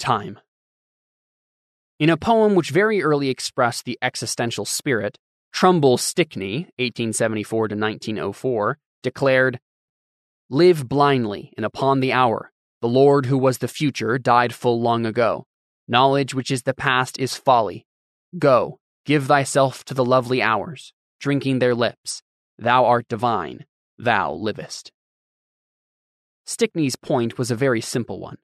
Time. In a poem which very early expressed the existential spirit, Trumbull Stickney, 1874 to 1904, declared, Live blindly, and upon the hour. The Lord who was the future died full long ago. Knowledge which is the past is folly. Go, give thyself to the lovely hours, drinking their lips. Thou art divine, thou livest. Stickney's point was a very simple one.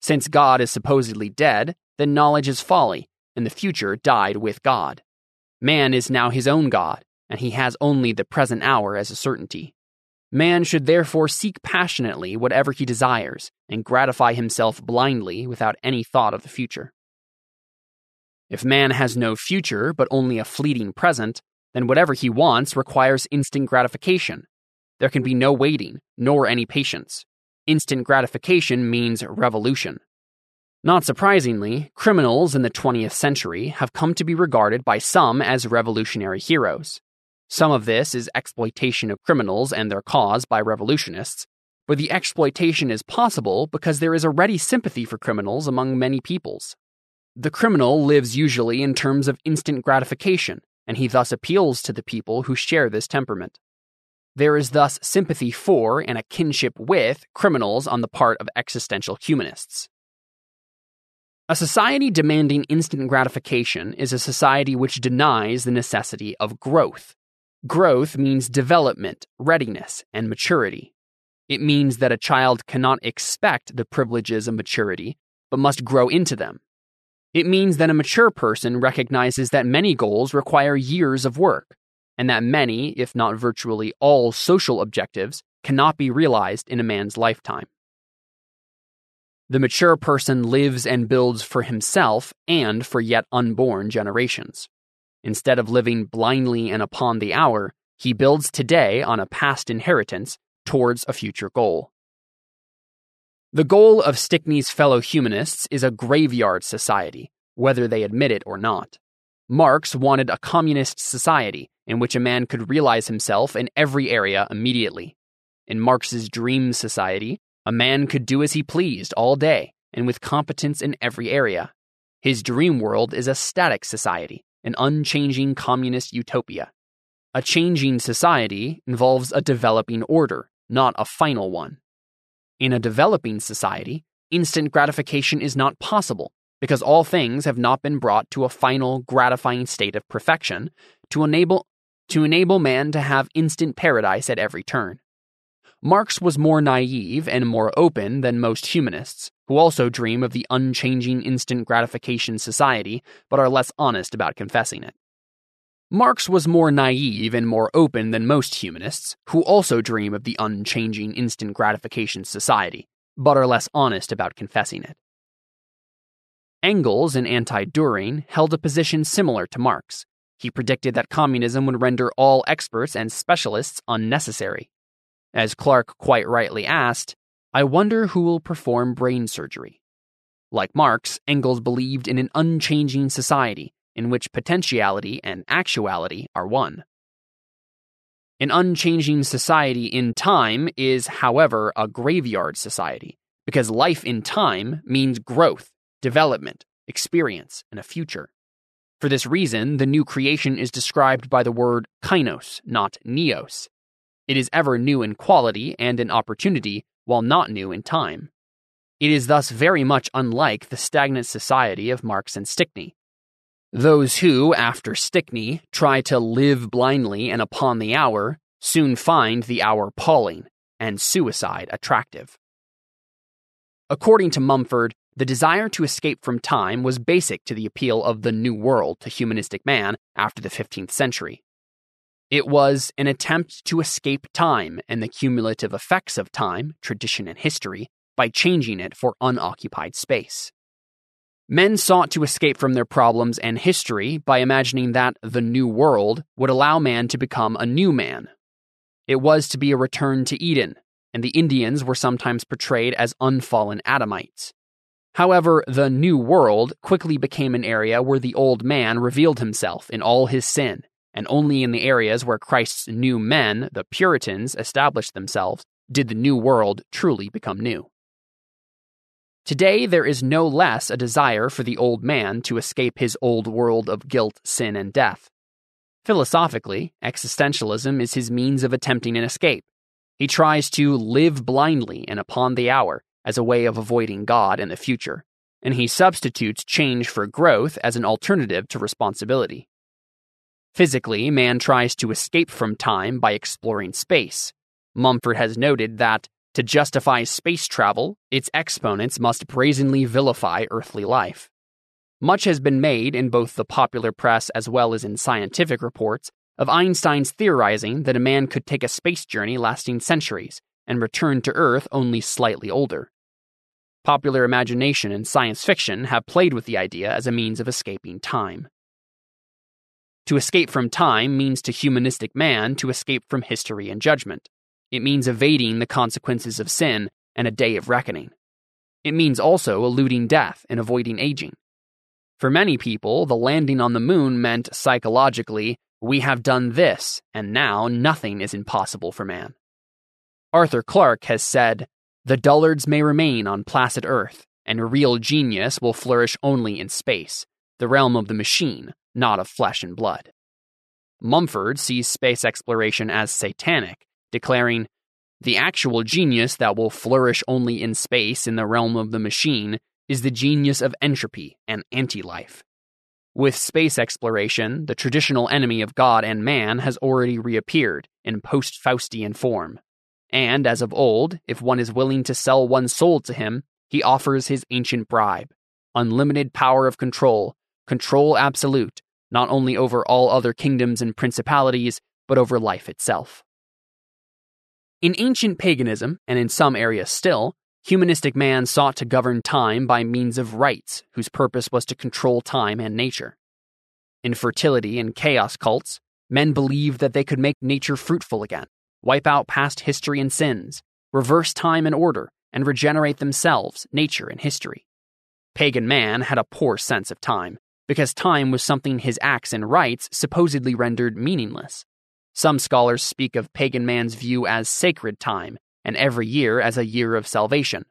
Since God is supposedly dead, then knowledge is folly, and the future died with God. Man is now his own God, and he has only the present hour as a certainty. Man should therefore seek passionately whatever he desires and gratify himself blindly without any thought of the future. If man has no future but only a fleeting present, then whatever he wants requires instant gratification. There can be no waiting, nor any patience. Instant gratification means revolution. Not surprisingly, criminals in the 20th century have come to be regarded by some as revolutionary heroes. Some of this is exploitation of criminals and their cause by revolutionists, but the exploitation is possible because there is a ready sympathy for criminals among many peoples. The criminal lives usually in terms of instant gratification, and he thus appeals to the people who share this temperament. There is thus sympathy for and a kinship with criminals on the part of existential humanists. A society demanding instant gratification is a society which denies the necessity of growth. Growth means development, readiness, and maturity. It means that a child cannot expect the privileges of maturity, but must grow into them. It means that a mature person recognizes that many goals require years of work, and that many, if not virtually all, social objectives cannot be realized in a man's lifetime. The mature person lives and builds for himself and for yet unborn generations. Instead of living blindly and upon the hour, he builds today on a past inheritance towards a future goal. The goal of Stickney's fellow humanists is a graveyard society, whether they admit it or not. Marx wanted a communist society in which a man could realize himself in every area immediately. In Marx's dream society, a man could do as he pleased all day and with competence in every area. His dream world is a static society, an unchanging communist utopia. A changing society involves a developing order, not a final one. In a developing society, instant gratification is not possible because all things have not been brought to a final gratifying state of perfection to enable to enable man to have instant paradise at every turn. Marx was more naive and more open than most humanists, who also dream of the unchanging instant gratification society but are less honest about confessing it. Marx was more naive and more open than most humanists, who also dream of the unchanging instant gratification society, but are less honest about confessing it. Engels in Anti Dühring held a position similar to Marx. He predicted that communism would render all experts and specialists unnecessary. As Clark quite rightly asked, I wonder who will perform brain surgery. Like Marx, Engels believed in an unchanging society in which potentiality and actuality are one. An unchanging society in time is, however, a graveyard society, because life in time means growth, development, experience, and a future. For this reason, the new creation is described by the word kainos, not neos, it is ever new in quality and in opportunity, while not new in time. It is thus very much unlike the stagnant society of Marx and Stickney. Those who, after Stickney, try to live blindly and upon the hour, soon find the hour palling and suicide attractive. According to Mumford, the desire to escape from time was basic to the appeal of the New World to humanistic man after the 15th century. It was an attempt to escape time and the cumulative effects of time, tradition, and history by changing it for unoccupied space. Men sought to escape from their problems and history by imagining that the new world would allow man to become a new man. It was to be a return to Eden, and the Indians were sometimes portrayed as unfallen Adamites. However, the new world quickly became an area where the old man revealed himself in all his sin and only in the areas where Christ's new men, the Puritans, established themselves, did the new world truly become new. Today, there is no less a desire for the old man to escape his old world of guilt, sin, and death. Philosophically, existentialism is his means of attempting an escape. He tries to live blindly and upon the hour as a way of avoiding God in the future, and he substitutes change for growth as an alternative to responsibility. Physically, man tries to escape from time by exploring space. Mumford has noted that to justify space travel, its exponents must brazenly vilify earthly life. Much has been made in both the popular press as well as in scientific reports of Einstein's theorizing that a man could take a space journey lasting centuries and return to Earth only slightly older. Popular imagination and science fiction have played with the idea as a means of escaping time. To escape from time means to humanistic man to escape from history and judgment. It means evading the consequences of sin and a day of reckoning. It means also eluding death and avoiding aging. For many people, the landing on the moon meant psychologically, we have done this, and now nothing is impossible for man. Arthur Clarke has said, The dullards may remain on placid earth, and real genius will flourish only in space, the realm of the machine, not of flesh and blood. Mumford sees space exploration as satanic declaring, The actual genius that will flourish only in space in the realm of the machine is the genius of entropy and anti life. With space exploration, the traditional enemy of God and man has already reappeared in post Faustian form. And as of old, if one is willing to sell one's soul to him, he offers his ancient bribe unlimited power of control, control absolute, not only over all other kingdoms and principalities, but over life itself. In ancient paganism, and in some areas still, humanistic man sought to govern time by means of rites whose purpose was to control time and nature. In fertility and chaos cults, men believed that they could make nature fruitful again, wipe out past history and sins, reverse time and order, and regenerate themselves, nature, and history. Pagan man had a poor sense of time, because time was something his acts and rites supposedly rendered meaningless. Some scholars speak of pagan man's view as sacred time, and every year as a year of salvation.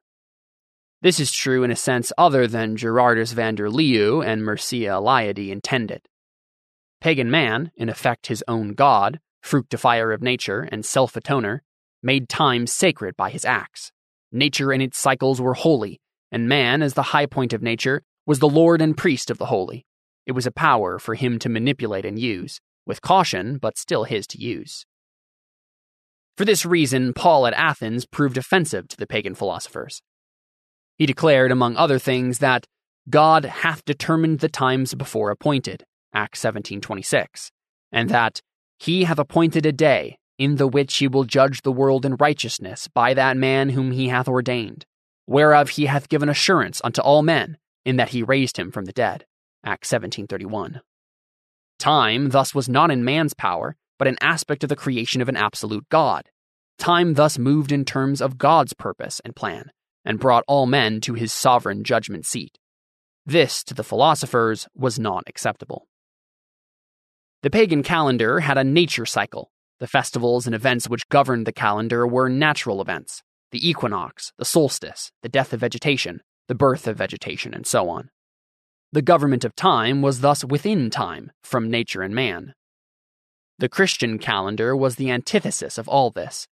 This is true in a sense other than Gerardus van der Leeuw and Mircea Eliade intended. Pagan man, in effect his own god, fructifier of nature and self atoner, made time sacred by his acts. Nature and its cycles were holy, and man, as the high point of nature, was the lord and priest of the holy. It was a power for him to manipulate and use with caution, but still his to use. For this reason, Paul at Athens proved offensive to the pagan philosophers. He declared, among other things, that God hath determined the times before appointed, Acts 17:26, and that he hath appointed a day in the which he will judge the world in righteousness by that man whom he hath ordained, whereof he hath given assurance unto all men, in that he raised him from the dead. Acts 17:31. Time thus was not in man's power, but an aspect of the creation of an absolute God. Time thus moved in terms of God's purpose and plan, and brought all men to his sovereign judgment seat. This, to the philosophers, was not acceptable. The pagan calendar had a nature cycle. The festivals and events which governed the calendar were natural events the equinox, the solstice, the death of vegetation, the birth of vegetation, and so on. The government of time was thus within time, from nature and man. The Christian calendar was the antithesis of all this.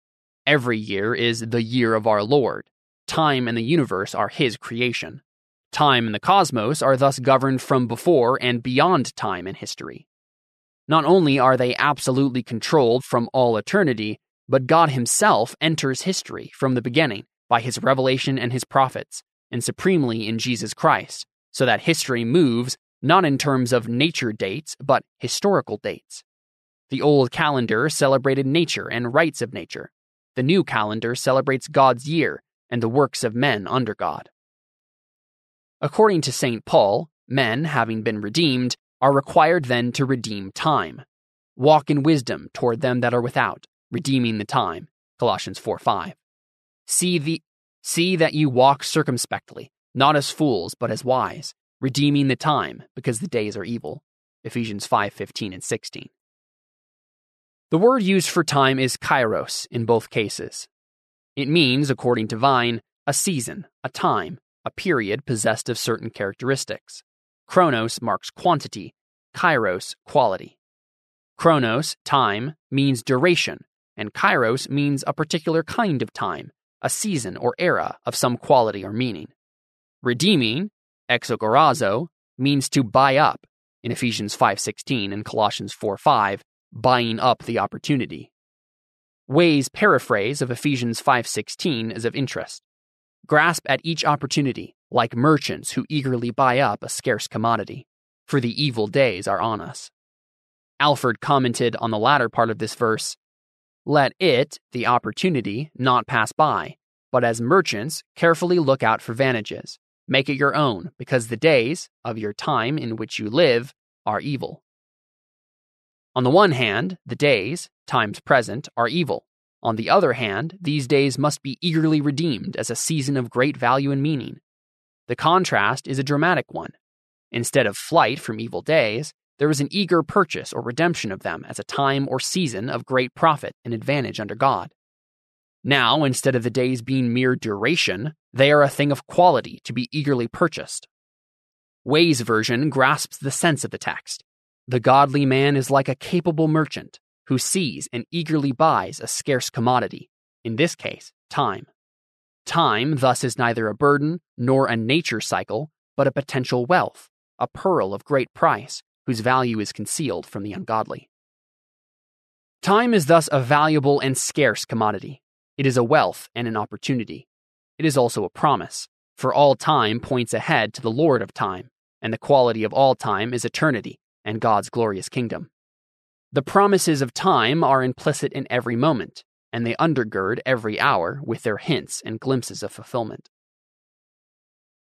Every year is the year of our Lord. Time and the universe are His creation. Time and the cosmos are thus governed from before and beyond time and history. Not only are they absolutely controlled from all eternity, but God Himself enters history from the beginning by His revelation and His prophets, and supremely in Jesus Christ, so that history moves not in terms of nature dates, but historical dates. The old calendar celebrated nature and rites of nature. The new calendar celebrates God's year and the works of men under God. According to St. Paul, men, having been redeemed, are required then to redeem time. Walk in wisdom toward them that are without, redeeming the time. Colossians 4 5. See, the, see that you walk circumspectly, not as fools, but as wise, redeeming the time, because the days are evil. Ephesians 5:15 and 16. The word used for time is kairos in both cases. It means, according to Vine, a season, a time, a period possessed of certain characteristics. Chronos marks quantity, kairos, quality. Chronos, time, means duration, and kairos means a particular kind of time, a season or era of some quality or meaning. Redeeming, exagorazo, means to buy up, in Ephesians 5.16 and Colossians 4.5, buying up the opportunity. Way's paraphrase of Ephesians 5:16 is of interest. Grasp at each opportunity, like merchants who eagerly buy up a scarce commodity, for the evil days are on us. Alford commented on the latter part of this verse Let it, the opportunity, not pass by, but as merchants, carefully look out for vantages. Make it your own, because the days of your time in which you live are evil. On the one hand, the days, times present, are evil. On the other hand, these days must be eagerly redeemed as a season of great value and meaning. The contrast is a dramatic one. Instead of flight from evil days, there is an eager purchase or redemption of them as a time or season of great profit and advantage under God. Now, instead of the days being mere duration, they are a thing of quality to be eagerly purchased. Way's version grasps the sense of the text the godly man is like a capable merchant who sees and eagerly buys a scarce commodity, in this case, time. Time, thus, is neither a burden nor a nature cycle, but a potential wealth, a pearl of great price, whose value is concealed from the ungodly. Time is thus a valuable and scarce commodity. It is a wealth and an opportunity. It is also a promise, for all time points ahead to the Lord of time, and the quality of all time is eternity, and God's glorious kingdom. The promises of time are implicit in every moment, and they undergird every hour with their hints and glimpses of fulfillment.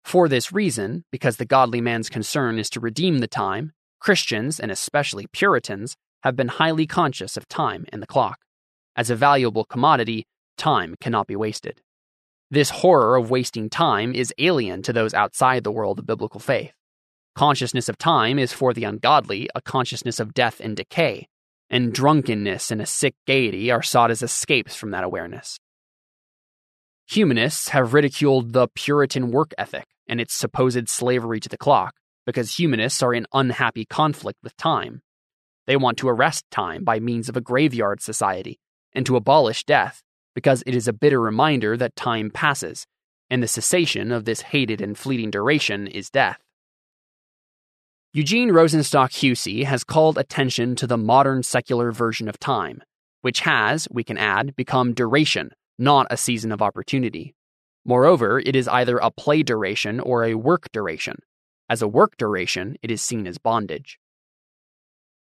For this reason, because the godly man's concern is to redeem the time, Christians, and especially Puritans, have been highly conscious of time and the clock. As a valuable commodity, time cannot be wasted. This horror of wasting time is alien to those outside the world of biblical faith. Consciousness of time is for the ungodly a consciousness of death and decay, and drunkenness and a sick gaiety are sought as escapes from that awareness. Humanists have ridiculed the Puritan work ethic and its supposed slavery to the clock because humanists are in unhappy conflict with time. They want to arrest time by means of a graveyard society and to abolish death because it is a bitter reminder that time passes, and the cessation of this hated and fleeting duration is death. Eugene Rosenstock Huessy has called attention to the modern secular version of time, which has, we can add, become duration, not a season of opportunity. Moreover, it is either a play duration or a work duration. As a work duration, it is seen as bondage.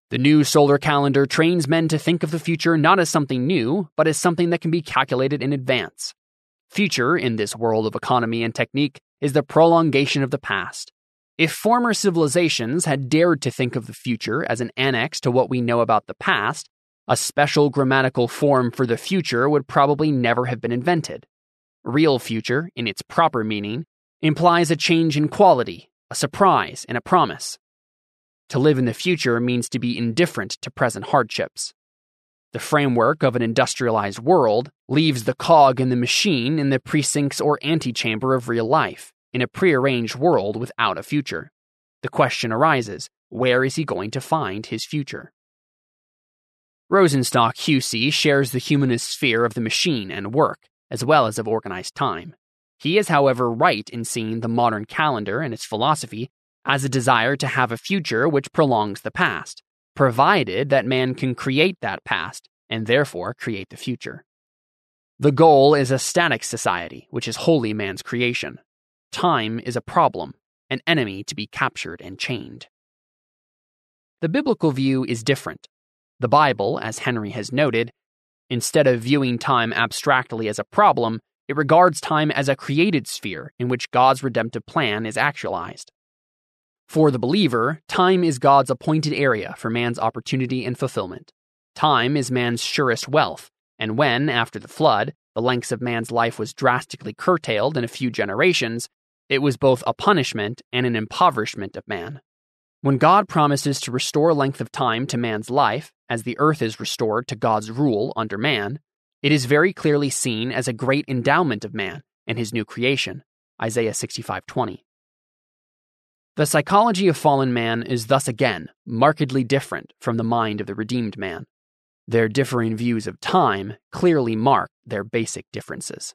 The new solar calendar trains men to think of the future not as something new, but as something that can be calculated in advance. Future, in this world of economy and technique, is the prolongation of the past, if former civilizations had dared to think of the future as an annex to what we know about the past, a special grammatical form for the future would probably never have been invented. Real future, in its proper meaning, implies a change in quality, a surprise, and a promise. To live in the future means to be indifferent to present hardships. The framework of an industrialized world leaves the cog in the machine in the precincts or antechamber of real life in a prearranged world without a future. The question arises where is he going to find his future? Rosenstock Huessy shares the humanist fear of the machine and work, as well as of organized time. He is, however, right in seeing the modern calendar and its philosophy as a desire to have a future which prolongs the past, provided that man can create that past and therefore create the future. The goal is a static society, which is wholly man's creation. Time is a problem, an enemy to be captured and chained. The biblical view is different. The Bible, as Henry has noted, instead of viewing time abstractly as a problem, it regards time as a created sphere in which God's redemptive plan is actualized. For the believer, time is God's appointed area for man's opportunity and fulfillment. Time is man's surest wealth, and when, after the flood, the length of man's life was drastically curtailed in a few generations, it was both a punishment and an impoverishment of man. When God promises to restore length of time to man's life, as the earth is restored to God's rule under man, it is very clearly seen as a great endowment of man and his new creation, Isaiah 65:20. The psychology of fallen man is thus again markedly different from the mind of the redeemed man. Their differing views of time clearly mark their basic differences.